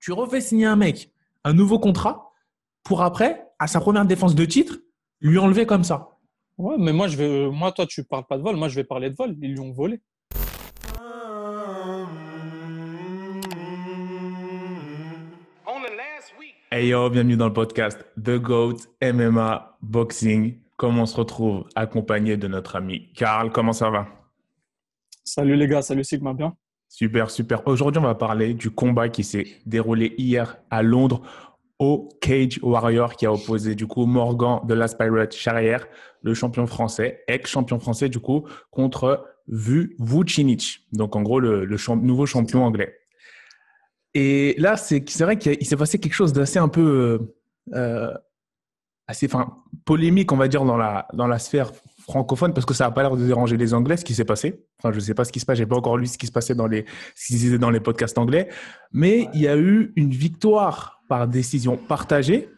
tu refais signer un mec un nouveau contrat pour après, à sa première défense de titre, lui enlever comme ça. Ouais, mais moi, je vais, moi, toi, tu parles pas de vol. Moi, je vais parler de vol. Ils lui ont volé. Hey yo, bienvenue dans le podcast The GOAT MMA Boxing. Comment on se retrouve accompagné de notre ami Karl? Comment ça va? Salut les gars, salut Sigma, bien? Super, super. Aujourd'hui, on va parler du combat qui s'est déroulé hier à Londres au Cage Warrior qui a opposé du coup Morgan de Last Pirate Charrière, le champion français, ex-champion français du coup, contre Vucinic, donc en gros le, nouveau champion anglais. Et là, c'est vrai qu'il s'est passé quelque chose d'assez un peu euh, assez, enfin, polémique, on va dire, dans la, dans la sphère francophone parce que ça n'a pas l'air de déranger les Anglais ce qui s'est passé. Enfin, je ne sais pas ce qui se passe, j'ai pas encore lu ce qui se passait dans les, ce dans les podcasts anglais, mais il y a eu une victoire par décision partagée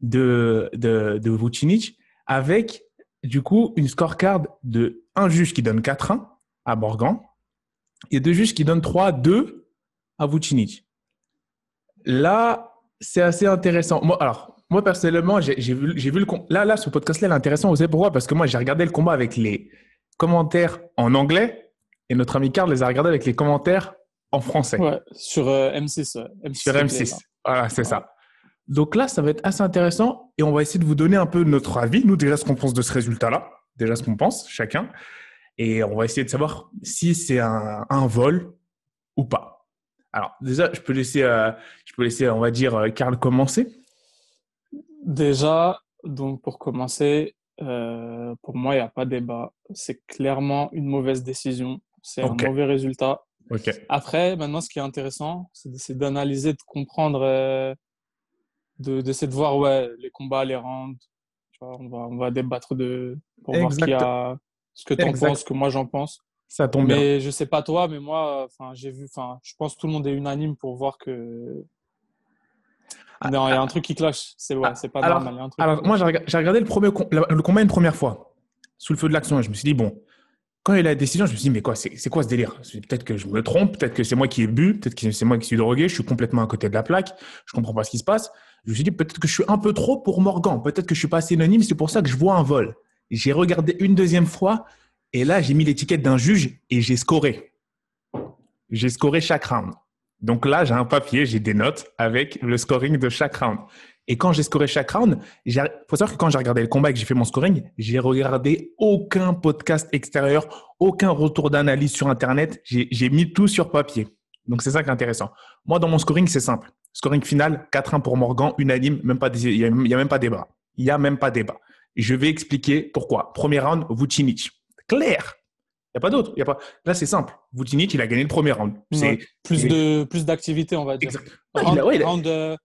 de, de, de Vucinic avec du coup une scorecard de un juge qui donne 4-1 à Morgan et deux juges qui donnent 3-2 à Vucinic. Là, c'est assez intéressant. Moi, alors, moi, personnellement, j'ai vu, vu le là, là, ce podcast-là est intéressant. Vous savez pourquoi? Parce que moi, j'ai regardé le combat avec les commentaires en anglais et notre ami Carl les a regardés avec les commentaires en français. Ouais, sur M6, euh, M6. Sur M6. Voilà, c'est ça. Donc là, ça va être assez intéressant et on va essayer de vous donner un peu notre avis, nous déjà ce qu'on pense de ce résultat-là, déjà ce qu'on pense chacun, et on va essayer de savoir si c'est un, un, vol ou pas. Alors déjà, je peux laisser, euh, je peux laisser, on va dire, Karl euh, commencer. Déjà, donc pour commencer, euh, pour moi, il n'y a pas de débat. C'est clairement une mauvaise décision. C'est un mauvais résultat. Après, maintenant, ce qui est intéressant, c'est d'analyser, de comprendre, euh, d'essayer de, voir ouais, les combats, les rounds. on, va, on va débattre de, pour voir ce, a, ce que tu en penses, ce que moi j'en pense. Ça tombe mais bien. je sais pas toi, mais moi, j'ai vu, je pense que tout le monde est unanime pour voir que non, il y a un truc qui cloche. C'est ouais, ah, pas alors, normal. alors, moi, j'ai regardé le, premier, le combat une première fois, sous le feu de l'action. Je me suis dit, bon, quand il y a eu la décision, je me suis dit, mais quoi, c'est quoi ce délire? Peut-être que je me trompe, peut-être que c'est moi qui ai bu, peut-être que c'est moi qui suis drogué, je suis complètement à côté de la plaque, je comprends pas ce qui se passe. Je me suis dit, peut-être que je suis un peu trop pour Morgan, peut-être que je suis pas assez anonyme, c'est pour ça que je vois un vol. J'ai regardé une deuxième fois, et là, j'ai mis l'étiquette d'un juge et j'ai scoré. J'ai scoré chaque round. Donc là, j'ai un papier, j'ai des notes avec le scoring de chaque round. Et quand j'ai scoré chaque round, il faut savoir que quand j'ai regardé le combat et que j'ai fait mon scoring, j'ai regardé aucun podcast extérieur, aucun retour d'analyse sur Internet. J'ai mis tout sur papier. Donc c'est ça qui est intéressant. Moi, dans mon scoring, c'est simple. Scoring final, 4-1 pour Morgan, unanime, même pas, il n'y a, même pas débat. Il n'y a même pas débat. je vais expliquer pourquoi. Premier round, Vucinic. Clair n'y a pas d'autre. Pas... Là, c'est simple. Vucinic, il a gagné le premier round. Plus de plus d'activité, on va dire. Round, euh,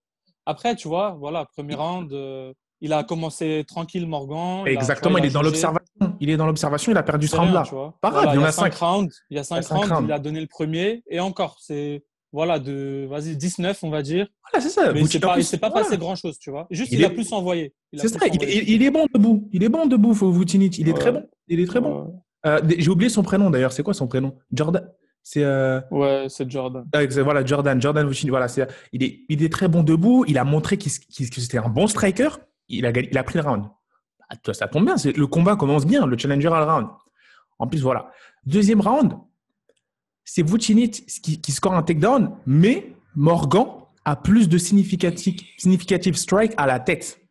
après, tu vois, voilà, premier round, euh, il a commencé tranquille, Morgan. Exactement, il, est dans l'observation. Il est dans l'observation, il a perdu ce round-là. Pas grave, il y en a cinq rounds. Il y a cinq rounds, il a donné le premier. Et encore, c'est voilà, de vas-y, 19, on va dire. Voilà, c'est ça. Mais il ne s'est pas, passé grand-chose, tu vois. Juste, il, a plus envoyé. C'est ça, il, est bon debout. Il est bon debout, Vucinic. Il est très bon. Il est très bon. Euh, j'ai oublié son prénom d'ailleurs. C'est quoi son prénom? Jordan. C'est euh... ouais, c'est Jordan. Ah, voilà, Jordan, Jordan Voilà, c'est il est il est très bon debout. Il a montré qu'il que c'était un bon striker. Il a il a pris le round. Ah, ça tombe bien. Le combat commence bien. Le challenger a le round. En plus, voilà. Deuxième round, c'est Vucinic qui, qui score un takedown, mais Morgan a plus de significative, significative strike à la tête.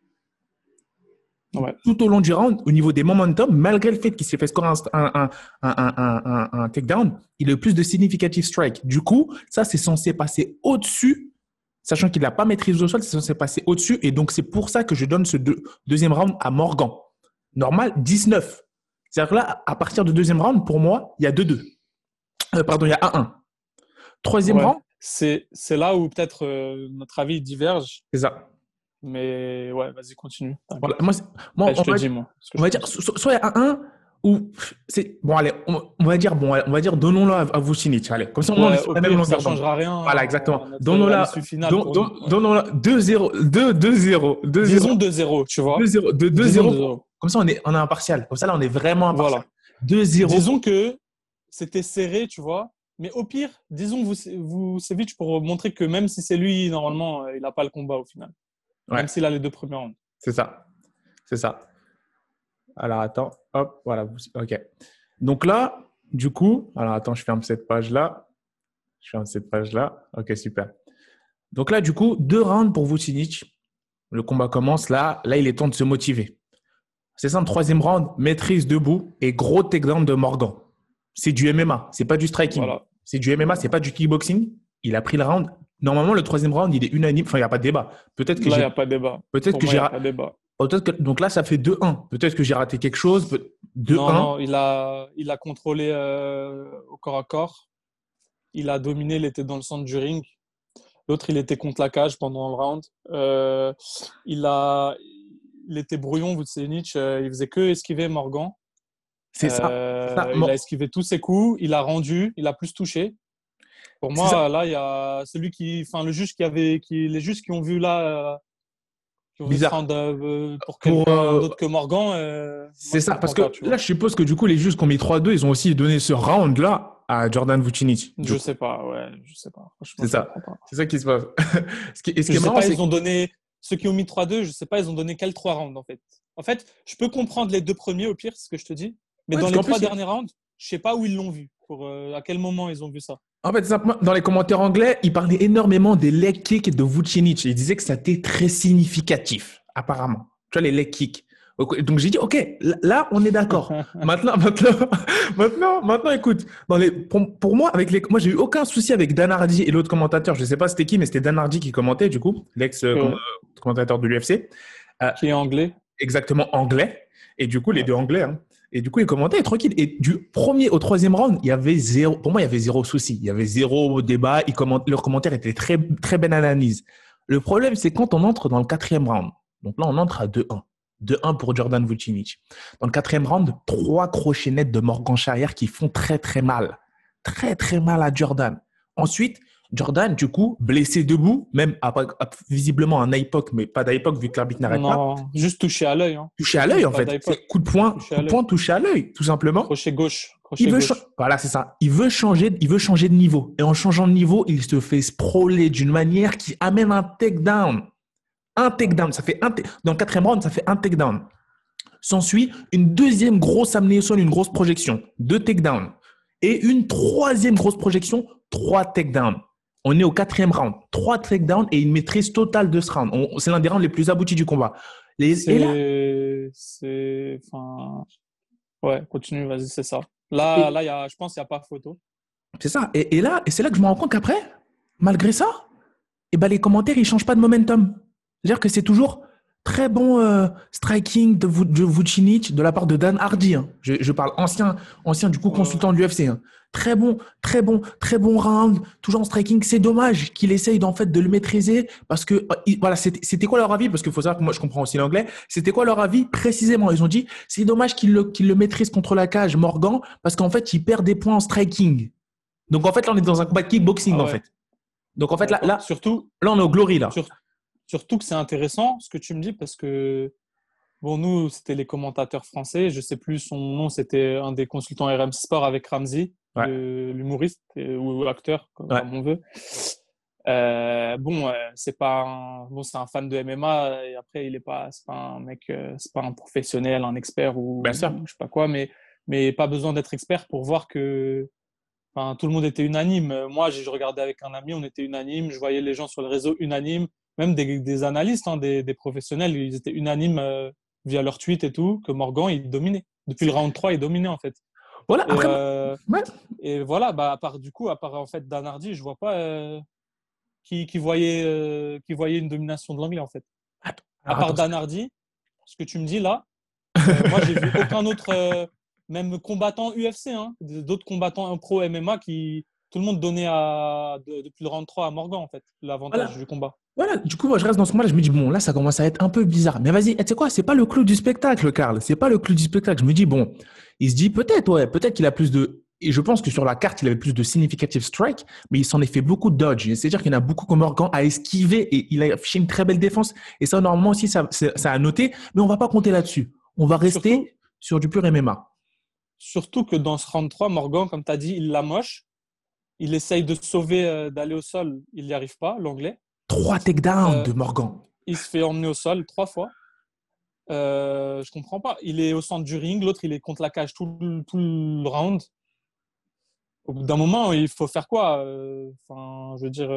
Tout au long du round, au niveau des momentum, malgré le fait qu'il s'est fait scorer un, un, un, takedown, il a eu plus de significative strike. Du coup, ça, c'est censé passer au-dessus, sachant qu'il n'a pas maîtrisé au sol, c'est censé passer au-dessus. Et donc, c'est pour ça que je donne ce deuxième round à Morgan. Normal, 19. C'est-à-dire que là, à partir du deuxième round, pour moi, il y a 2-2. Euh, pardon, il y a 1-1. Troisième round. C'est là où peut-être euh, notre avis diverge. C'est ça. Mais ouais, vas-y, continue. Voilà, moi, moi, on, va, dire, on va dire, soit il y a un 1 ou c'est bon allez on, va dire bon on va dire donnons-le à, à Vucinic allez. Comme ça on est sur la même ça changera rien voilà exactement. donnons-le donnons-le 2-0 2-0 disons 2-0 tu vois. 2-0 2-0 comme ça on est on est impartial. Comme ça là on est vraiment impartial. Voilà. 2-0 disons que c'était serré tu vois. Mais au pire, disons vous, vous pour montrer que même si c'est lui, normalement, il n'a pas le combat au final. Même s'il a les deux premiers rounds. C'est ça. C'est ça. Alors attends, hop, voilà. Ok. Donc là, du coup, alors attends, je ferme cette page-là. Je ferme cette page-là. Ok, super. Donc là, du coup, deux rounds pour Vucinic. Le combat commence là. Là, il est temps de se motiver. C'est ça, le troisième round, maîtrise debout et gros takedown de Morgan. C'est du MMA, c'est pas du striking. C'est du MMA, c'est pas du kickboxing. Il a pris le round. Normalement, le troisième round, il est unanime. Enfin, il n'y a pas de débat. Peut-être que là, il n'y a pas de débat. Peut-être que j'ai. Peut-être que... Donc là, ça fait 2-1. Peut-être que j'ai raté quelque chose. 2-1. Non, non, il a, il a contrôlé euh, au corps à corps. Il a dominé, il était dans le centre du ring. L'autre, il était contre la cage pendant le round. Euh, il, a, il était brouillon, Vucenic. Euh, il faisait que esquiver Morgan. C'est ça. Il a esquivé tous ses coups. Il a rendu. Il a plus touché. Pour moi, là, il y a celui qui, enfin, le juge qui avait, qui, les juges qui ont vu là, qui ont Bizarre. Vu pour quelqu'un d'autre que Morgan. c'est ça, parce que là, je suppose que du coup, les juges qui ont mis 3-2, ils ont aussi donné ce round-là à Jordan Vucinic. Je sais pas, ouais, je sais pas. C'est ça. C'est ça qui se passe. ce qui, ce qui est marrant, pas, ils ont donné ceux qui ont mis 3-2, je sais pas, ils ont donné quels 3 rounds en fait. En fait, je peux comprendre les deux premiers au pire, ce que je te dis. Mais dans les trois derniers rounds, je sais pas où ils l'ont vu, pour euh, à quel moment ils ont vu ça. En fait, dans les commentaires anglais, ils parlaient énormément des leg kicks de Vucinic. Ils disaient que c'était très significatif, apparemment. Tu vois, les leg kicks. Donc j'ai dit, ok, là on est d'accord. maintenant, maintenant, maintenant, maintenant, écoute, dans les, pour, moi, avec les, moi j'ai eu aucun souci avec Dan Hardy et l'autre commentateur. Je sais pas c'était qui, mais c'était Dan Hardy qui commentait du coup, l'ex euh, commentateur de l'UFC. Euh, qui est anglais. Exactement anglais. Et du coup, les deux anglais. Hein. Et du coup, il commentait tranquille. Et du premier au troisième round, il y avait zéro. Pour moi, il y avait zéro souci. Il y avait zéro débat. Ils comment, leur commentaire était très très belle analyse. Le problème, c'est quand on entre dans le quatrième round. Donc là, on entre à 2-1 de 1 pour Jordan Vucinic. Dans le quatrième round, trois crochets nets de Morgan Charrière qui font très très mal. Très très mal à Jordan. Ensuite, Jordan, du coup, blessé debout, même visiblement un époque, mais pas d'époque vu que l'arbitre n'arrête pas. Juste touché à l'œil. Hein. Touché à l'œil, en fait. Coup de poing, touché coup de poing touché à l'œil, tout simplement. Crochet gauche. il veut Voilà, c'est ça. Il veut, changer, il veut changer de niveau. Et en changeant de niveau, il se fait sprawler d'une manière qui amène un takedown. Un takedown, ça fait un dans le quatrième round, ça fait un takedown. S'ensuit une deuxième grosse amnésion, une grosse projection, deux takedowns. Et une troisième grosse projection, trois takedowns. On est au quatrième round, trois takedowns et une maîtrise totale de ce round. C'est l'un des rounds les plus aboutis du combat. C'est. Enfin... Ouais, continue, vas-y, c'est ça. Là, là y a, je pense qu'il n'y a pas photo. C'est ça. Et, là, et c'est là que je me rends compte qu'après, malgré ça, eh ben, les commentaires, ils ne changent pas de momentum. C'est-à-dire que c'est toujours très bon euh, striking de, de Vucinic de la part de Dan Hardy. Hein. Je, parle ancien, ancien du coup consultant de l'UFC. Hein. Très bon, très bon, très bon round, toujours en striking. C'est dommage qu'il essaye en fait de le maîtriser parce que euh, voilà, c'était quoi leur avis? Parce qu'il faut savoir que moi je comprends aussi l'anglais. C'était quoi leur avis précisément? Ils ont dit c'est dommage qu'il le, le maîtrise contre la cage Morgan parce qu'en fait il perd des points en striking. Donc en fait là on est dans un combat de kickboxing ah en fait. Donc en fait là, là surtout là on est au glory là. Surtout que c'est intéressant ce que tu me dis parce que, bon, nous, c'était les commentateurs français. Je sais plus son nom, c'était un des consultants RM Sport avec Ramsey, l'humoriste ou acteur, comme on veut. Euh, bon, euh, c'est pas un, bon, c'est un fan de MMA et après il est pas, c'est pas un mec, euh, c'est pas un professionnel, un expert ou Bien sûr. je sais pas quoi, mais mais pas besoin d'être expert pour voir que, enfin, tout le monde était unanime. Moi, je regardais avec un ami, on était unanime. Je voyais les gens sur le réseau unanimes même des, analystes, hein, des, professionnels, ils étaient unanimes euh, via leurs tweets et tout, que Morgan, il dominait. Depuis le round 3, il dominait en fait. Voilà, et, euh, et voilà, bah, à part du coup, à part en fait Dan Hardy, je vois pas euh, qui, qui, voyait, qui voyait une domination de l'anglais en fait. à part Dan Hardy, ce que tu me dis là, moi j'ai vu aucun autre, même combattant UFC, hein, d'autres combattants pro MMA qui, tout le monde donnait à, depuis le round 3 à Morgan en fait, l'avantage du combat. Voilà, du coup, moi, je reste dans ce moment-là, je me dis, bon, là, ça commence à être un peu bizarre. Mais vas-y, tu sais quoi, c'est pas le clou du spectacle, Karl. C'est pas le clou du spectacle. Je me dis, bon, il se dit peut-être, ouais, peut-être qu'il a plus de. Et je pense que sur la carte, il avait plus de significative strike, mais il s'en est fait beaucoup de dodge. C'est-à-dire qu'il y en a beaucoup comme Morgan à esquiver et il a affiché une très belle défense. Et ça, normalement aussi, ça, ça a noté, mais on va pas compter là-dessus. On va rester sur du pur MMA. Surtout que dans ce round 3, Morgan, comme tu as dit, il la moche il essaye de sauver, euh, d'aller au sol. Il n'y arrive pas, l'anglais. Trois takedowns euh, de Morgan. Il se fait emmener au sol trois fois. Euh, je comprends pas. Il est au centre du ring, l'autre il est contre la cage tout, tout le round. Au bout d'un moment, il faut faire quoi euh, Enfin, je veux dire,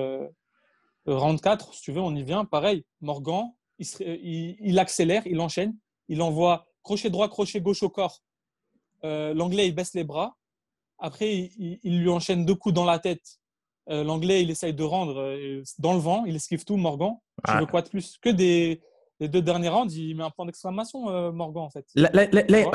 round 4, si tu veux, on y vient. Pareil, Morgan, il, il, accélère, il enchaîne, il envoie crochet droit, crochet gauche au corps. L'anglais, il baisse les bras. Après, il, lui enchaîne deux coups dans la tête. Euh, l'anglais, il essaye de rendre euh, dans le vent, il esquive tout, Morgan. Tu veux quoi de plus? Que des les deux derniers rounds, il met un point d'exclamation, euh, Morgan, en fait. Là,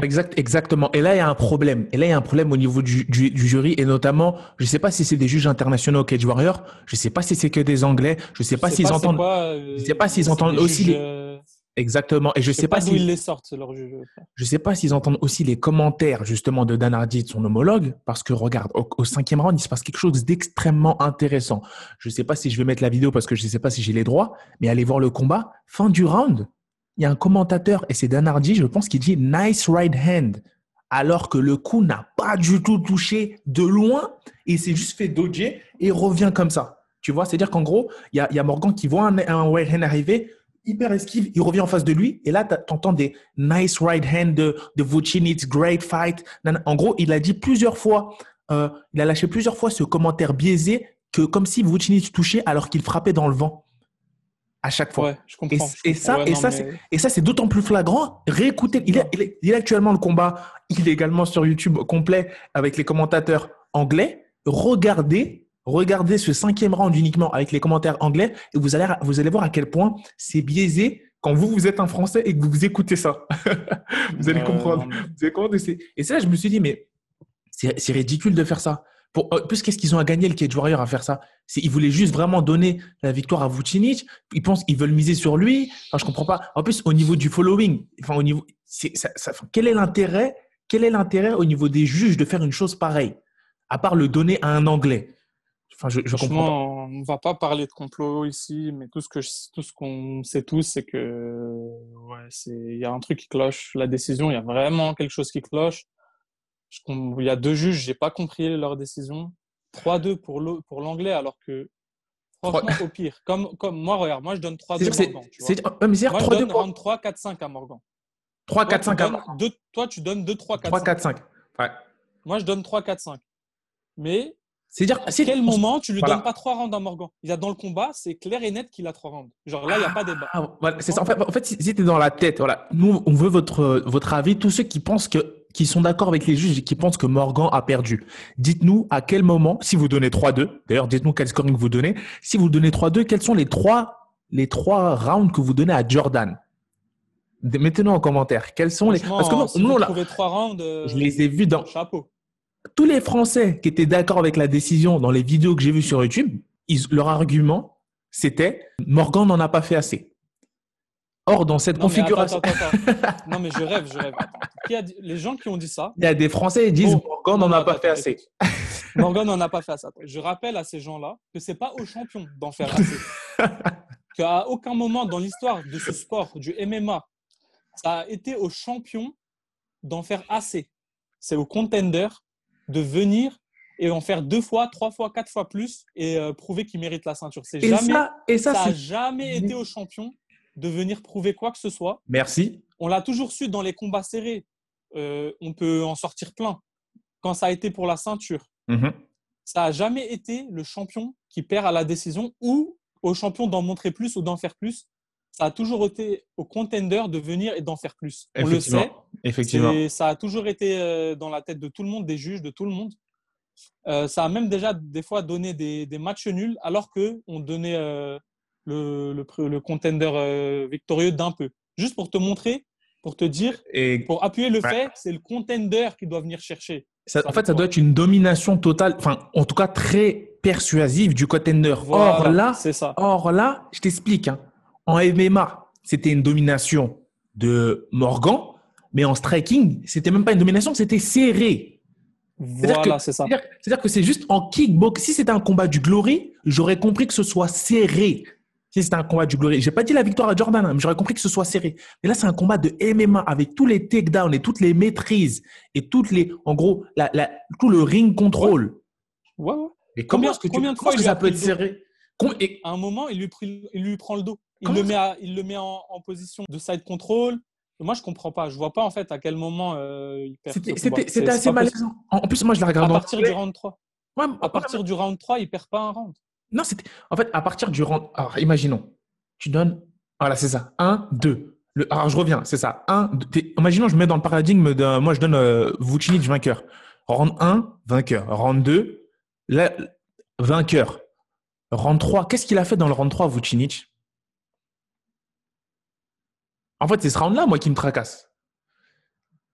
exact, exactement. Et là, il y a un problème. Et là, il y a un problème au niveau du, du, jury, et notamment, je ne sais pas si c'est des juges internationaux au Cage Warrior, je ne sais pas si c'est que des Anglais, je ne sais pas s'ils entendent. je ne sais pas s'ils entendent aussi les. Exactement. Et je, sais, pas, si ils les sortent leur Je sais pas s'ils entendent aussi les commentaires justement de Dan Hardy de son homologue, parce que regarde, au, cinquième round, il se passe quelque chose d'extrêmement intéressant. Je sais pas si je vais mettre la vidéo parce que je sais pas si j'ai les droits, mais allez voir le combat. Fin du round, il y a un commentateur et c'est Dan Hardy, je pense, qui dit nice right hand, alors que le coup n'a pas du tout touché de loin et s'est juste fait dodger et revient comme ça. Tu vois, c'est-à-dire qu'en gros, il y a, Morgan qui voit un, un right hand arriver hyper esquive, il revient en face de lui, et là, tu entends des nice right hand de, de Vucinic, great fight. En gros, il a dit plusieurs fois, euh, il a lâché plusieurs fois ce commentaire biaisé que comme si Vucinic touchait alors qu'il frappait dans le vent. À chaque fois. je comprends, et, ça, et, ça et ça, c'est d'autant plus flagrant. Réécoutez, il est, il, est, actuellement le combat il est également sur YouTube complet avec les commentateurs anglais. Regardez Regardez ce cinquième round uniquement avec les commentaires anglais et vous allez, vous allez voir à quel point c'est biaisé quand vous, vous êtes un Français et que vous écoutez ça. vous allez comprendre. Vous allez comprendre et c'est là je me suis dit, mais c'est ridicule de faire ça. Pour, euh, plus qu'est-ce qu'ils ont à gagner le Cage Warrior à faire ça? Ils voulaient juste vraiment donner la victoire à Vucinic. Ils pensent qu'ils veulent miser sur lui. Enfin, je comprends pas. En plus, au niveau du following, enfin, au niveau, ça, ça, quel est l'intérêt Quel est l'intérêt au niveau des juges de faire une chose pareille? À part le donner à un Anglais. Enfin, je, je comprends. On va pas parler de complot ici, mais tout ce que tout ce qu'on sait tous, c'est que ouais, c'est il y a un truc qui cloche. La décision, il y a vraiment quelque chose qui cloche. il y a deux juges, j'ai pas compris leur décision. 3-2 pour pour l'anglais, alors que franchement au pire. Comme comme moi, regarde, moi je donne 3-2 à Morgan. Tu vois moi, je donne 3 4-5 à Morgan. 3 4 5 à Toi, tu donnes 2 3 4 3 4 5. Ouais. Moi, je donne 3 4 5. Mais c'est-à-dire, à quel moment tu lui donnes pas trois rounds à Morgan? Il a dans le combat, c'est clair et net qu'il a trois rounds. Genre là, il n'y a pas débat. Ah, c'est ça. En fait, en fait si tu es dans la tête, voilà, nous, on veut votre, votre avis. Tous ceux qui pensent que, qui sont d'accord avec les juges et qui pensent que Morgan a perdu. Dites-nous à quel moment, si vous donnez 3-2, d'ailleurs, dites-nous quel scoring vous donnez. Si vous donnez 3-2, quels sont les trois, les trois rounds que vous donnez à Jordan? Mettez-nous en commentaire. Quels sont les. Parce que nous, nous là, trois rounds, euh, je les ai vus dans. Chapeau tous les Français qui étaient d'accord avec la décision dans les vidéos que j'ai vues sur YouTube, leur argument, c'était Morgan n'en a pas fait assez. Or, dans cette configuration. non, mais je rêve, je rêve. Les gens qui ont dit ça. Il y a des Français qui disent Morgan n'en a pas fait assez. Morgan n'en a pas fait assez. Je rappelle à ces gens-là que ce n'est pas aux champions d'en faire assez. Qu'à aucun moment dans l'histoire de ce sport, du MMA, ça a été aux champions d'en faire assez. C'est aux contenders de venir et en faire deux fois, trois fois, quatre fois plus et euh, prouver qu'il mérite la ceinture. C'est jamais, ça, et ça, n'a jamais été au champion de venir prouver quoi que ce soit. Merci. On l'a toujours su dans les combats serrés. Euh, on peut en sortir plein. Quand ça a été pour la ceinture, mm-hmm. ça n'a jamais été le champion qui perd à la décision ou au champion d'en montrer plus ou d'en faire plus. Ça a toujours été au contender de venir et d'en faire plus. On le sait. Effectivement. Ça a toujours été euh, dans la tête de tout le monde, des juges, de tout le monde. Euh, ça a même déjà des fois donné des, matchs nuls alors qu'on donnait euh, le, le, contender victorieux d'un peu. Juste pour te montrer, pour te dire, et... pour appuyer le fait c'est le contender qui doit venir chercher. en fait, ça doit être une domination totale, enfin, en tout cas très persuasive du contender. or là, ça. Or là, je t'explique. Hein. En MMA, c'était une domination de Morgan mais en striking, c'était même pas une domination, c'était serré. Voilà, c'est ça. C'est-à-dire que c'est juste en kickbox. Si c'était un combat du Glory, j'aurais compris que ce soit serré. Si c'était un combat du Glory. J'ai pas dit la victoire à Jordan, hein, mais j'aurais compris que ce soit serré. Mais là, c'est un combat de MMA avec tous les takedowns et toutes les maîtrises et toutes les, en gros, la, tout le ring control. Ouais. Et que combien de fois ça peut être serré? À un moment, il lui, il lui prend le dos. Il le, met il le met en, position de side control. Moi, je comprends pas. Je vois pas en fait à quel moment euh, il perd. C'était assez malaisant. En plus, moi, je l'ai regardé. À partir du round 3. Ouais, à partir du round 3, il perd pas un round. Non, c'était. En fait, à partir du round. Alors, imaginons. Tu donnes. Voilà, c'est ça. 1, 2. Le... Alors, je reviens. C'est ça. 1, 2. Imaginons, je mets dans le paradigme de. Moi, je donne euh, Vucinic vainqueur. Round 1, vainqueur. Round 2, là, vainqueur. Round 3, qu'est-ce qu'il a fait dans le round 3, Vucinic? En fait, c'est ce round-là, moi, qui me tracasse.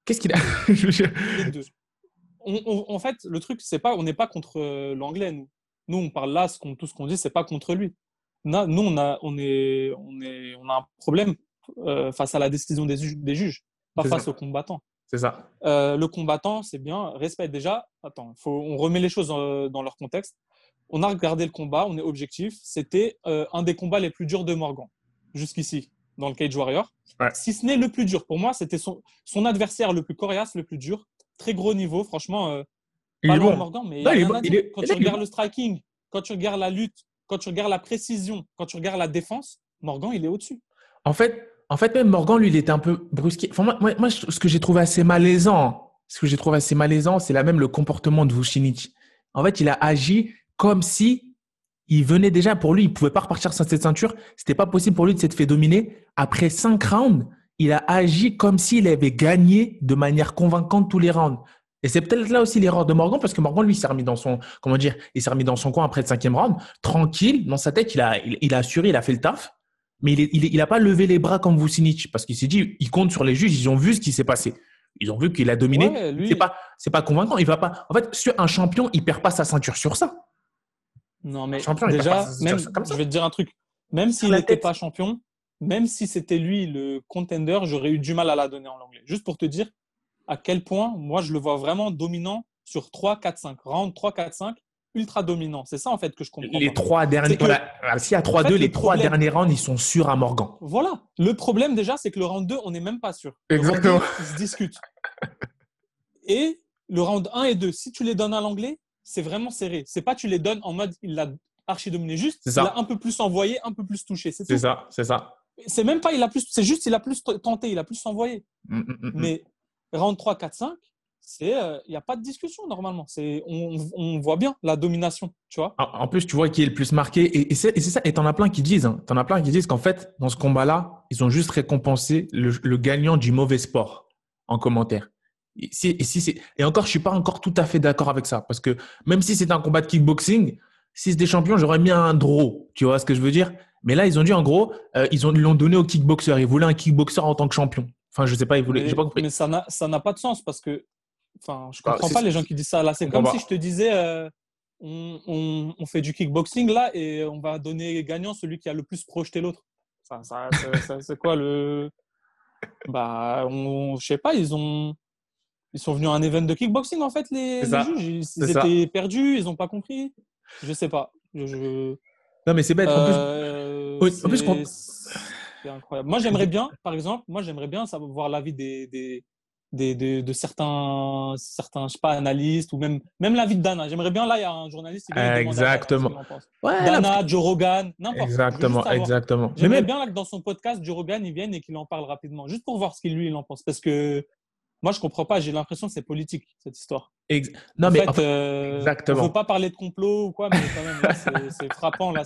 Qu'est-ce qu'il a? En fait, le truc, c'est pas, on n'est pas contre euh, l'anglais, nous. Nous, on parle là, ce tout ce qu'on dit, c'est pas contre lui. Nous, on a, on est, on est, on a un problème euh, face à la décision des, des juges, pas face aux combattants. C'est ça. Euh, le combattant, c'est bien. Respect déjà. Attends, faut, on remet les choses dans, leur contexte. On a regardé le combat, on est objectif. C'était euh, un des combats les plus durs de Morgan jusqu'ici dans le Cage Warrior. Si ce n'est le plus dur. Pour moi, c'était son, son, adversaire le plus coriace, le plus dur. Très gros niveau, franchement. Euh, il est bon. Morgan, mais quand tu regardes le striking, quand tu regardes la lutte, quand tu regardes la précision, quand tu regardes la défense, Morgan, il est au-dessus. En fait, en fait, même Morgan, lui, il était un peu brusqué. Enfin, moi, moi, ce que j'ai trouvé assez malaisant, ce que j'ai trouvé assez malaisant, c'est là même le comportement de Vucinic. En fait, il a agi comme si il venait déjà pour lui, il pouvait pas repartir sans cette ceinture. C'était pas possible pour lui de s'être fait dominer. Après cinq rounds, il a agi comme s'il avait gagné de manière convaincante tous les rounds. Et c'est peut-être là aussi l'erreur de Morgan, parce que Morgan, lui, s'est remis dans son, comment dire, il s'est remis dans son coin après le cinquième round, tranquille, dans sa tête, il a, il a assuré, il a fait le taf mais il n'a pas levé les bras comme Vucinic parce qu'il s'est dit, il compte sur les juges, ils ont vu ce qui s'est passé. Ils ont vu qu'il a dominé. Ce C'est pas, c'est pas convaincant. Il va pas. En fait, sur un champion, il perd pas sa ceinture sur ça. Non, mais déjà, même, je vais te dire un truc. Même s'il n'était pas champion, même si c'était lui le contender, j'aurais eu du mal à la donner en anglais. Juste pour te dire à quel point, moi, je le vois vraiment dominant sur 3, 4, 5. Round 3, 4, 5 ultra dominant. C'est ça en fait que je comprends. Les trois derniers, s'il y a 3-2, les trois derniers rounds, ils sont sûrs à Morgan. Voilà. Le problème déjà, c'est que le round 2, on n'est même pas sûr. Exactement. ils se discutent. Et le round 1 et 2, si tu les donnes à l'anglais, c'est vraiment serré. C'est pas tu les donnes en mode il l'a archi dominé juste, il a un peu plus envoyé, un peu plus touché. C'est ça, c'est ça. C'est même pas il a plus, c'est juste il a plus tenté, il a plus envoyé. Mm, mm, mm, Mais round 3, 4, 5, il n'y euh, a pas de discussion normalement. C'est, on, on, voit bien la domination, tu vois. En plus, tu vois qui est le plus marqué. Et, c'est, ça. Et t'en as plein qui disent, hein, t'en as plein qui disent qu'en fait, dans ce combat-là, ils ont juste récompensé le, gagnant du mauvais sport en commentaire. Et, si, et, si et encore, je suis pas encore tout à fait d'accord avec ça. Parce que même si c'est un combat de kickboxing, si c'était champion, j'aurais mis un draw. Tu vois ce que je veux dire? Mais là, ils ont dit en gros, euh, ils ont l'ont donné au kickboxer. Ils voulaient un kickboxer en tant que champion. Enfin, je sais pas, ils voulaient. pas Mais ça n'a, pas de sens parce que Enfin, je comprends pas les gens qui disent ça. Là, c'est comme si je te disais, euh, on, on, fait du kickboxing là et on va donner gagnant celui qui a le plus projeté l'autre. Ça, c'est quoi le Bah, on, je sais pas. Ils ont, ils sont venus à un event de kickboxing en fait. Les, juges, ils, étaient perdus, ils n'ont pas compris. Je sais pas. Je, Non, mais c'est bête. En plus, euh, c'est incroyable. Moi, j'aimerais bien, par exemple, moi, j'aimerais bien savoir voir l'avis des, des, de, certains, certains, je sais pas, analystes ou même, même l'avis de Dana. J'aimerais bien, là, il y a un journaliste qui Exactement. Dana, Joe Rogan, n'importe Exactement, exactement. J'aimerais bien là, que dans son podcast, Joe Rogan, il vienne et qu'il en parle rapidement, juste pour voir ce qu'il lui, il en pense. Parce que moi, je comprends pas. J'ai l'impression que c'est politique, cette histoire. non, mais fait, euh, exactement. ne faut pas parler de complot ou quoi, mais quand même, c'est frappant, là.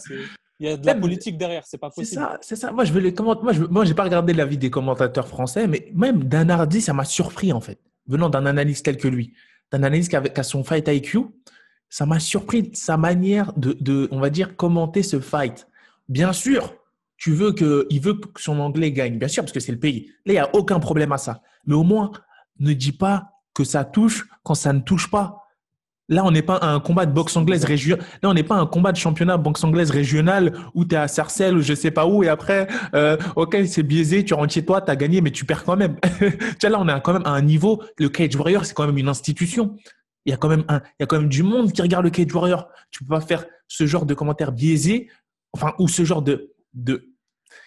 Il y a de la politique derrière, c'est pas possible. C'est ça, ça. Moi, je veux les Moi, je moi, j'ai pas regardé l'avis des commentateurs français, mais même d'un Hardy, ça m'a surpris en fait, venant d'un analyste tel que lui, d'un analyste qui a, son fight IQ, ça m'a surpris sa manière de, de, on va dire, commenter ce fight. Bien sûr, tu veux que, il veut que son anglais gagne, bien sûr, parce que c'est le pays. Là, il n'y a aucun problème à ça. Mais au moins, ne dis pas que ça touche quand ça ne touche pas. Là, on n'est pas un combat de boxe anglaise régionale. Là, on n'est pas un combat de championnat boxe anglaise régionale où tu es à Sarcelles ou je sais pas où et après, euh, ok, c'est biaisé, tu rentres chez toi, tu as gagné, mais tu perds quand même. tu vois, là, on est quand même à un niveau. Le Cage Warrior, c'est quand même une institution. Il y a quand même un, il y a quand même du monde qui regarde le Cage Warrior. Tu peux pas faire ce genre de commentaires biaisés, enfin, ou ce genre de, de,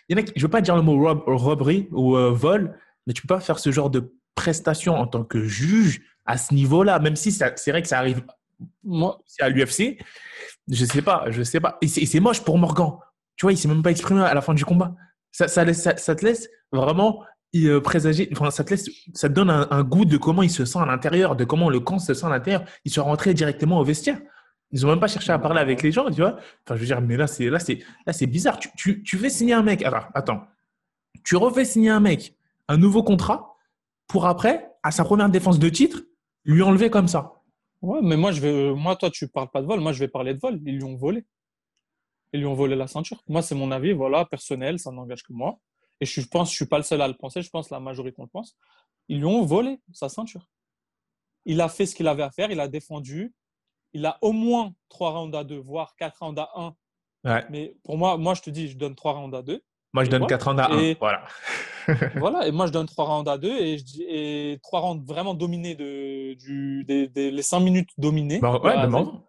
il y en a, je veux pas dire le mot rob, robbery ou euh, vol, mais tu peux pas faire ce genre de prestation en tant que juge à ce niveau-là, même si c'est vrai que ça arrive moi, à l'UFC. Je sais pas, je sais pas. Et c'est moche pour Morgan. Tu vois, il s'est même pas exprimé à la fin du combat. Ça, ça, ça, te laisse vraiment euh, présager, enfin, ça te laisse, ça te donne un, goût de comment il se sent à l'intérieur, de comment le camp se sent à l'intérieur. Il se rentré directement au vestiaire. Ils ont même pas cherché à parler avec les gens, tu vois. Enfin, je veux dire, mais là, c'est là, c'est là, c'est bizarre. Tu, tu, tu fais signer un mec. Alors, attends, tu refais signer un mec un nouveau contrat pour après, à sa première défense de titre, lui enlever comme ça. Ouais, mais moi, je vais, moi, toi, tu parles pas de vol. Moi, je vais parler de vol. Ils lui ont volé. Ils lui ont volé la ceinture. Moi, c'est mon avis, voilà, personnel, ça n'engage que moi. Et je pense, je suis pas le seul à le penser. Je pense la majorité le pense. Ils lui ont volé sa ceinture. Il a fait ce qu'il avait à faire. Il a défendu. Il a au moins trois rounds à deux, voire quatre rounds à un. Ouais. Mais pour moi, moi, je te dis, je donne trois rounds à deux. Moi, je donne 4 rounds à 1. Voilà. voilà, et moi, je donne 3 rounds à 2 et, je et 3 rounds vraiment dominés, de, du, des, des, les 5 minutes dominées. Bah, ouais, demande.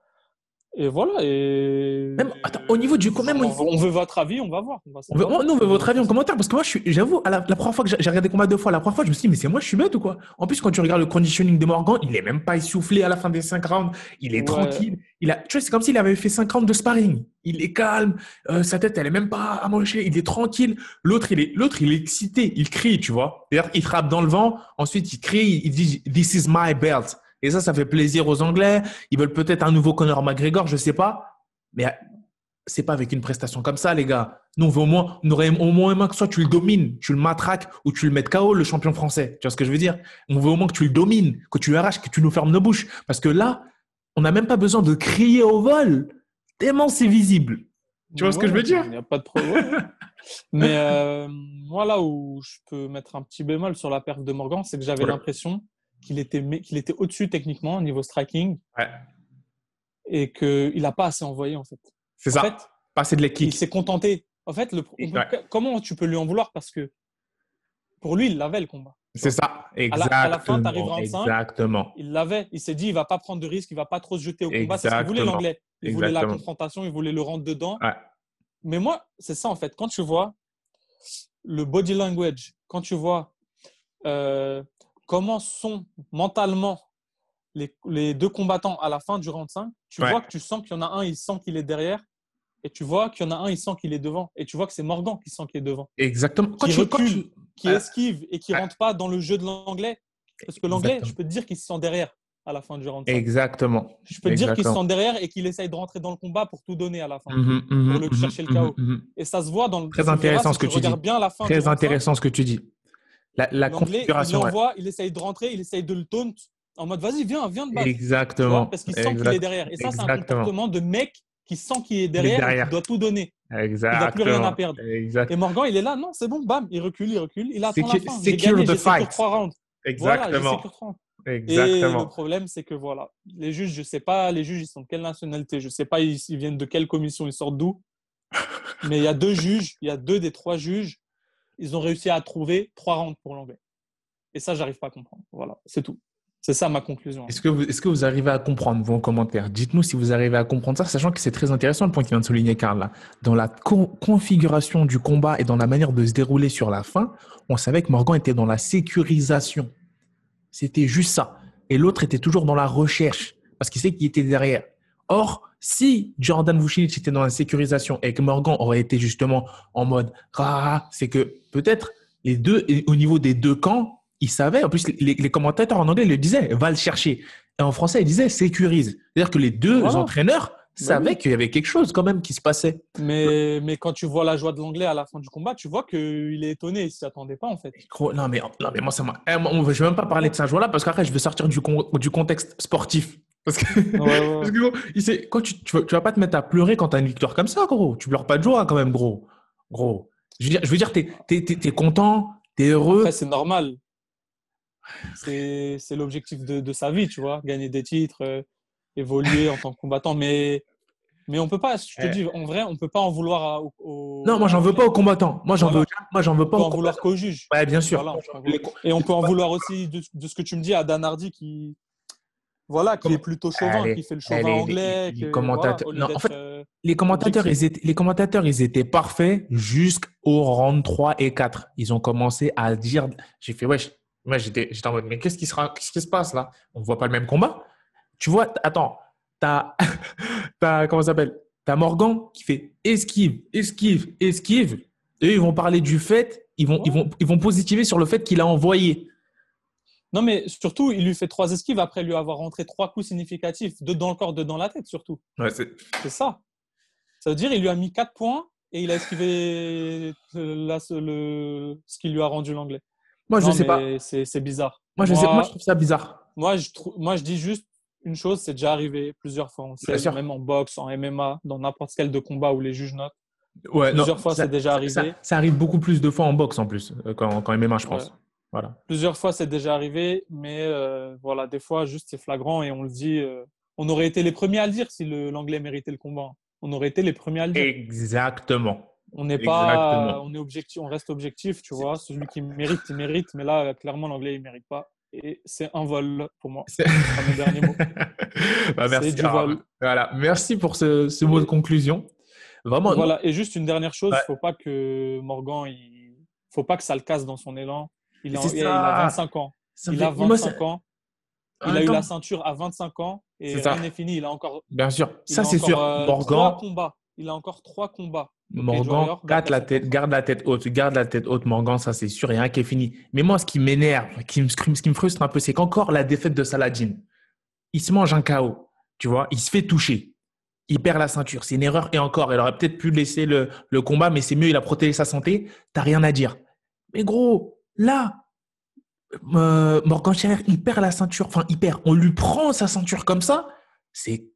Et voilà. Et... Même, attends, au niveau du. Même, on, veut votre avis, on va voir. On, va on, veut, on veut votre avis en commentaire. Parce que moi, j'avoue, la, la, première fois que j'ai regardé combat deux fois, la première fois, je me suis dit, mais c'est moi, je suis bête ou quoi? En plus, quand tu regardes le conditioning de Morgan, il est même pas essoufflé à la fin des 5 rounds. Il est tranquille. Il a, tu vois, c'est comme s'il avait fait 5 rounds de sparring. Il est calme. Euh, sa tête, elle est même pas amochée. Il est tranquille. L'autre, il est, l'autre, il est excité. Il crie, tu vois. D'ailleurs, il frappe dans le vent. Ensuite, il crie. Il dit, This is my belt. Et ça, ça fait plaisir aux Anglais. Ils veulent peut-être un nouveau Conor McGregor, je sais pas. Mais c'est pas avec une prestation comme ça, les gars. Nous, on veut au moins, on aurait au moins aimé que soit tu le domines, tu le matraques ou tu le mettes KO, le champion français. Tu vois ce que je veux dire? On veut au moins que tu le domines, que tu l'arraches, que tu nous fermes nos bouches. Parce que là, on n'a même pas besoin de crier au vol. Tellement c'est visible. Tu vois ce que je veux dire? Il n'y a pas de problème. Mais euh, moi, là où je peux mettre un petit bémol sur la perte de Morgan, c'est que j'avais l'impression qu'il était, qu'il était au-dessus techniquement au niveau striking. Ouais et qu'il n'a pas assez envoyé en fait. C'est ça. Fait, pas assez de l'équipe. Il s'est contenté. En fait, le, comment tu peux lui en vouloir? Parce que pour lui, il l'avait le combat. C'est ça, exactement. À la, fin, tu arrives en Exactement. Il l'avait. Il s'est dit, il va pas prendre de risque, il va pas trop se jeter au combat. C'est ce qu'il voulait l'anglais. Il voulait la confrontation, il voulait le rendre dedans. Mais moi, c'est ça en fait. Quand tu vois le body language, quand tu vois euh, comment sont mentalement les, deux combattants à la fin du round 5, tu vois que tu sens qu'il y en a un, il sent qu'il est derrière. Et tu vois qu'il y en a un, il sent qu'il est devant. Et tu vois que c'est Morgan qui sent qu'il est devant. Exactement. qui recule, qui esquive et qui ne rentre pas dans le jeu de l'anglais. Parce que l'anglais, je peux te dire qu'il se sent derrière à la fin du round 5. Exactement. Je peux te dire qu'il se sent derrière et qu'il essaye de rentrer dans le combat pour tout donner à la fin, mhm, mhm, pour le mhm, chercher le chaos. Et ça se voit dans le. Très intéressant ce que tu dis. Bien la fin Très intéressant ce que tu dis. La, la configuration. Il il essaye de rentrer, il essaye de le taunt en mode vas-y, viens, viens de battre. Exactement. parce qu'il sent qu'il est derrière. Et ça, c'est un comportement de mec qui sent qu'il est derrière, et qui doit tout donner. Exactement. Il n'a plus rien à perdre. Et Morgan, il est là, non, c'est bon, bam, il recule, il recule, il attend la fin. J'ai gagné, j'ai fight. trois rounds. Exactement. Voilà, Exactement. Et le problème, c'est que voilà, les juges, je ne sais pas, les juges, ils sont de quelle nationalité, je ne sais pas, ils, viennent de quelle commission, ils sortent d'où. Mais il y a deux juges, il y a deux des trois juges, ils ont réussi à trouver trois rounds pour l'anglais. Et ça, j'arrive pas à comprendre. Voilà, c'est tout. C'est ça ma conclusion. Est-ce que, vous, est-ce que vous arrivez à comprendre vos commentaires Dites-nous si vous arrivez à comprendre ça, sachant que c'est très intéressant le point qu'il vient de souligner Karl. Dans la configuration du combat et dans la manière de se dérouler sur la fin, on savait que Morgan était dans la sécurisation. C'était juste ça. Et l'autre était toujours dans la recherche parce qu'il sait qu'il était derrière. Or, si Jordan Vucinic était dans la sécurisation et que Morgan aurait été justement en mode ah, c'est que peut-être les deux, au niveau des deux camps, il savait, en plus, les, commentateurs en anglais le disaient, va le chercher. Et en français, ils disaient sécurise. C'est-à-dire que les deux entraîneurs bah savaient qu'il y avait quelque chose quand même qui se passait. Mais, mais quand tu vois la joie de l'anglais à la fin du combat, tu vois qu'il est étonné, il ne s'y attendait pas en fait. Non, mais, non, mais moi, ça m'a. Eh, je ne vais même pas parler de sa joie-là parce qu'après, je vais sortir du, du contexte sportif. Parce que, parce que quand tu, tu, vas, pas te mettre à pleurer quand tu as une victoire comme ça, gros. Tu pleures pas de joie quand même, gros. Gros. Je veux dire, je veux dire tu es, content, tu es heureux. c'est normal c'est l'objectif de, sa vie, tu vois, gagner des titres, euh, évoluer en tant que combattant. Mais, mais on peut pas, je te dis, en vrai, on peut pas en vouloir aux. Non, moi, j'en veux pas aux combattants. Moi, j'en veux, moi, j'en veux pas. On peut en vouloir qu'aux juges. Ouais, bien sûr. Et on peut en vouloir aussi de, ce que tu me dis à Dan Hardy qui. Voilà, qui est plutôt chauvin, qui fait le chauvin anglais. Les, commentateurs, en fait, euh, les commentateurs, ils étaient, les commentateurs, ils étaient parfaits jusqu'au round 3 et 4. Ils ont commencé à dire, j'ai fait, wesh, moi, j'étais en mode, mais qu'est-ce qui, sera, qu'est-ce qui se passe là? On ne voit pas le même combat Tu vois, attends, t'as, as, comment ça s'appelle? T'as Morgan qui fait esquive, esquive, esquive. Et ils vont parler du fait, ils vont, ils vont, ils vont positiver sur le fait qu'il a envoyé. Non, mais surtout, il lui fait trois esquives après lui avoir rentré trois coups significatifs, deux dans le corps, deux dans la tête, surtout. Ouais, c'est ça. Ça veut dire qu'il lui a mis quatre points et il a esquivé le, ce qui lui a rendu l'anglais. Moi, je ne sais pas. C'est bizarre. Moi, je, sais, moi, je trouve ça bizarre. Moi, je, moi, je dis juste une chose, c'est déjà arrivé plusieurs fois. On sait, même en boxe, en MMA, dans n'importe quel de combat où les juges notent. Ouais, plusieurs fois, c'est déjà arrivé. Ça, arrive beaucoup plus de fois en boxe en plus, euh, quand, quand MMA, je pense. Voilà. Plusieurs fois, c'est déjà arrivé, mais euh, voilà, des fois, juste c'est flagrant et on le dit. Euh, on aurait été les premiers à le dire si l'anglais méritait le combat. On aurait été les premiers à le dire. Exactement. On n'est pas, on est objectif, on reste objectif, tu vois. Celui qui mérite, il mérite, mais là, clairement, l'anglais, il mérite pas et c'est un vol pour moi. C'est mon dernier mot. bah, merci. Du vol. Voilà. Merci pour ce, ce, mot de conclusion. Vraiment. Voilà. Et juste une dernière chose, il ne faut pas que Morgan, il faut pas que ça le casse dans son élan. Il, il a 25 ans. il a 25 ans. Il a eu la ceinture à 25 ans et rien n'est fini. Il a encore. Bien sûr. Ça, c'est sûr. Euh, Morgan. Combats. Il a encore trois combats. Morgan, garde la, tête, garde la tête haute, garde la tête haute, Morgan, ça c'est sûr, il y a un qui est fini. Mais moi, ce qui m'énerve, qui me, ce qui me frustre un peu, c'est qu'encore la défaite de Saladin, il se mange un KO, tu vois, il se fait toucher, il perd la ceinture, c'est une erreur et encore, il aurait peut-être pu laisser le, le combat, mais c'est mieux, il a protégé sa santé, t'as rien à dire. Mais gros, là, euh, Morgan Scherer, il perd la ceinture, enfin, il perd, on lui prend sa ceinture comme ça, c'est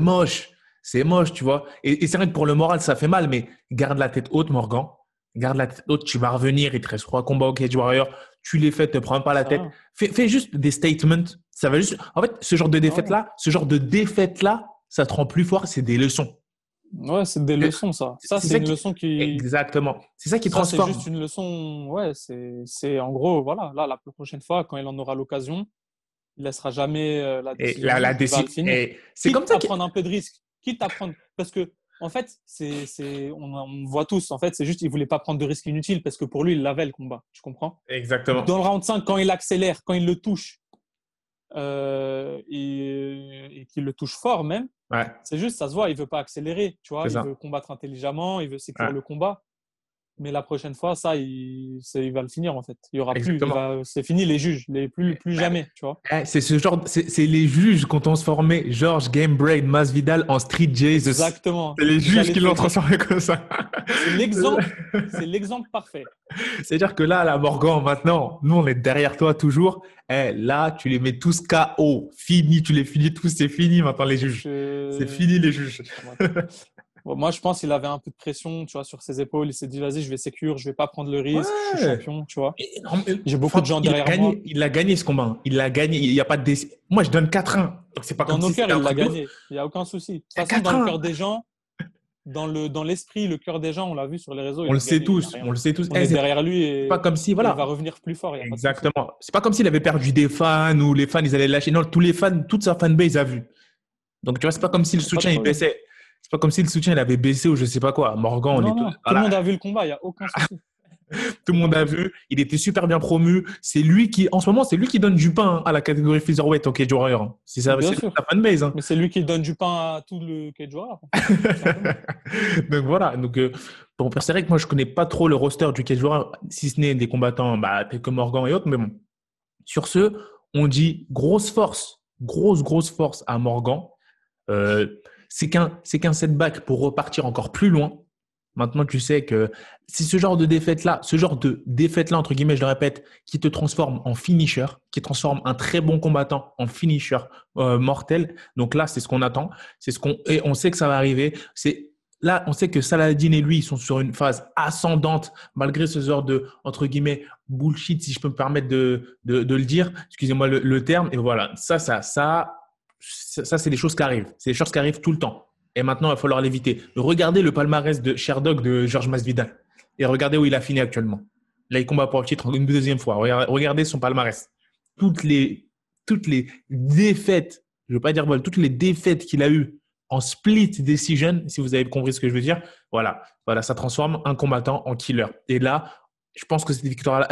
moche c'est moche, tu vois. Et, c'est vrai que pour le moral, ça fait mal, mais garde la tête haute, Morgan. Garde la tête haute, tu vas revenir, il te reste trois combats au Cage Warrior, tu les fais, te prends pas la tête. Fais, juste des statements. Ça va juste. En fait, ce genre de défaite-là, ce genre de défaite-là, ça te rend plus fort, c'est des leçons. Ouais, c'est des leçons, ça. Ça, c'est une leçon qui. Exactement. C'est ça qui transforme. C'est juste une leçon. Ouais, c'est en gros, voilà. Là, la prochaine fois, quand il en aura l'occasion, il laissera jamais euh, la décision. Et la, décision. C'est comme ça. prendre un peu de risque quitte à prendre. Parce que, en fait, c'est, on, on, voit tous, en fait, c'est juste qu'il ne voulait pas prendre de risques inutiles parce que pour lui, il l'avait le combat. Tu comprends? Exactement. Dans le round 5, quand il accélère, quand il le touche, euh, et, et qu'il le touche fort même, ouais. c'est juste, ça se voit, il veut pas accélérer. Tu vois, il veut combattre intelligemment, il veut sécuriser le combat. Mais la prochaine fois, ça, il, il va le finir en fait. Il y aura plus. C'est fini les juges, les plus, plus jamais, tu vois. Eh, c'est ce genre, c'est les juges quand on se formait George Gamebrain, Masvidal en Street Jesus. Exactement. C'est les juges qui l'ont transformé comme ça. C'est l'exemple, c'est l'exemple parfait. C'est-à-dire que là, la Morgan, maintenant, nous on est derrière toi toujours. Eh, là, tu les mets tous KO, fini, tu les finis tous, c'est fini maintenant les juges. C'est fini les juges moi, je pense qu'il avait un peu de pression, tu vois, sur ses épaules. Il s'est dit, vas-y, je vais sécure, je vais pas prendre le risque, je suis champion, tu vois. J'ai beaucoup de gens derrière gagné, moi. Il a gagné ce combat. Hein. Il l'a gagné. Il n'y a pas de Moi, je donne 4-1. C'est pas dans nos cœurs, il l'a gagné. Il n'y a aucun souci. De toute façon, dans le cœur des gens, dans le dans l'esprit, le cœur des gens, on l'a vu sur les réseaux. On le sait tous. On le sait tous. On est derrière lui et pas comme si voilà. Il va revenir plus fort. Exactement. C'est pas comme s'il avait perdu des fans ou les fans ils allaient lâcher. Non, tous les fans, toute sa fanbase a vu. Donc tu vois, c'est pas comme si le soutien il baissait. C'est pas comme si le soutien il avait baissé ou je sais pas quoi. Morgan, on est tout... tout le monde a vu le combat, il n'y a aucun souci. tout le monde a vu, il était super bien promu. C'est lui qui, en ce moment, c'est lui qui donne du pain à la catégorie featherweight au Cage Warrior. C'est ça, c'est sa fanbase. Hein. Mais c'est lui qui donne du pain à tout le Cage Warrior. donc voilà. Donc euh, bon, c'est vrai que moi je connais pas trop le roster du Cage Warrior, si ce n'est des combattants, bah, que Morgan et autres. Mais bon, sur ce, on dit grosse force, grosse grosse force à Morgan. Euh, c'est qu'un setback pour repartir encore plus loin. Maintenant, tu sais que c'est ce genre de défaite-là, ce genre de défaite-là, entre guillemets, je le répète, qui te transforme en finisher, qui transforme un très bon combattant en finisher euh, mortel. Donc là, c'est ce qu'on attend. C'est ce qu'on, et on sait que ça va arriver. C'est là, on sait que Saladin et lui, sont sur une phase ascendante, malgré ce genre de, entre guillemets, bullshit, si je peux me permettre de, de, le dire. Excusez-moi le, le, terme. Et voilà, ça, ça, ça, ça, c'est des choses qui arrivent. C'est des choses qui arrivent tout le temps. Et maintenant, il va falloir l'éviter. Regardez le palmarès de Sherdog de Georges Masvidal. Et regardez où il a fini actuellement. Là, il combat pour le titre une deuxième fois. Regardez son palmarès. Toutes les, toutes les défaites, je ne veux pas dire voilà, toutes les défaites qu'il a eues en split decision, si vous avez compris ce que je veux dire, voilà, voilà, ça transforme un combattant en killer. Et là, je pense que cette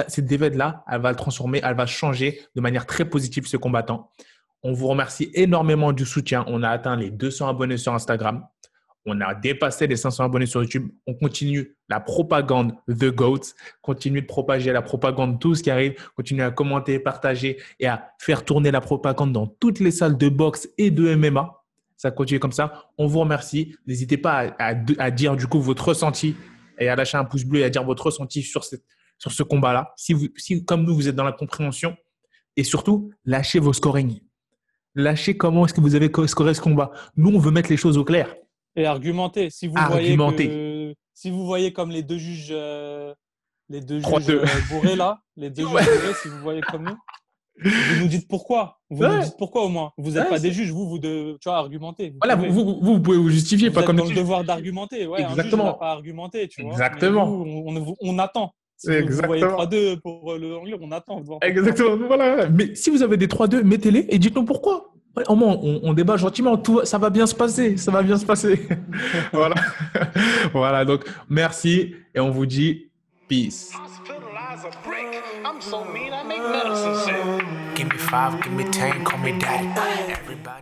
cette défaite-là, elle va le transformer, elle va changer de manière très positive ce combattant On vous remercie énormément du soutien. On a atteint les 200 abonnés sur Instagram. On a dépassé les 500 abonnés sur YouTube. On continue la propagande The Goats. Continue de propager la propagande, tout ce qui arrive. Continue à commenter, partager et à faire tourner la propagande dans toutes les salles de boxe et de MMA. Ça continue comme ça. On vous remercie. N'hésitez pas à, dire du coup votre ressenti et à lâcher un pouce bleu et à dire votre ressenti sur, ce combat-là. Si, si, comme nous, vous êtes dans la compréhension. Et surtout, lâchez vos scorings. Lâchez comment est-ce que vous avez scoré ce combat. Nous, on veut mettre les choses au clair. Et argumenter. Si vous voyez si vous voyez comme les deux juges, euh, les deux juges euh, bourrés là, les deux juges bourrés, si vous voyez comme nous, vous nous dites pourquoi. Vous nous dites pourquoi au moins. Vous n'êtes pas des juges, vous, vous de, tu vois, argumenter. Vous voilà, pouvez, vous, vous, pouvez vous justifier, pas comme dans le devoir d'argumenter. Ouais, Exactement. Un juge, pas argumenter, tu vois. Exactement. on, on, attend. Si vous voyez 3-2 pour le anglais, on attend. Exactement. Voilà. Mais si vous avez des 3-2, mettez-les et dites-nous pourquoi au moins, on, débat gentiment. Tout, ça va bien se passer. Ça va bien se passer. voilà. voilà. Donc, merci et on vous dit peace. Give me five, give me ten, call me daddy. Everybody.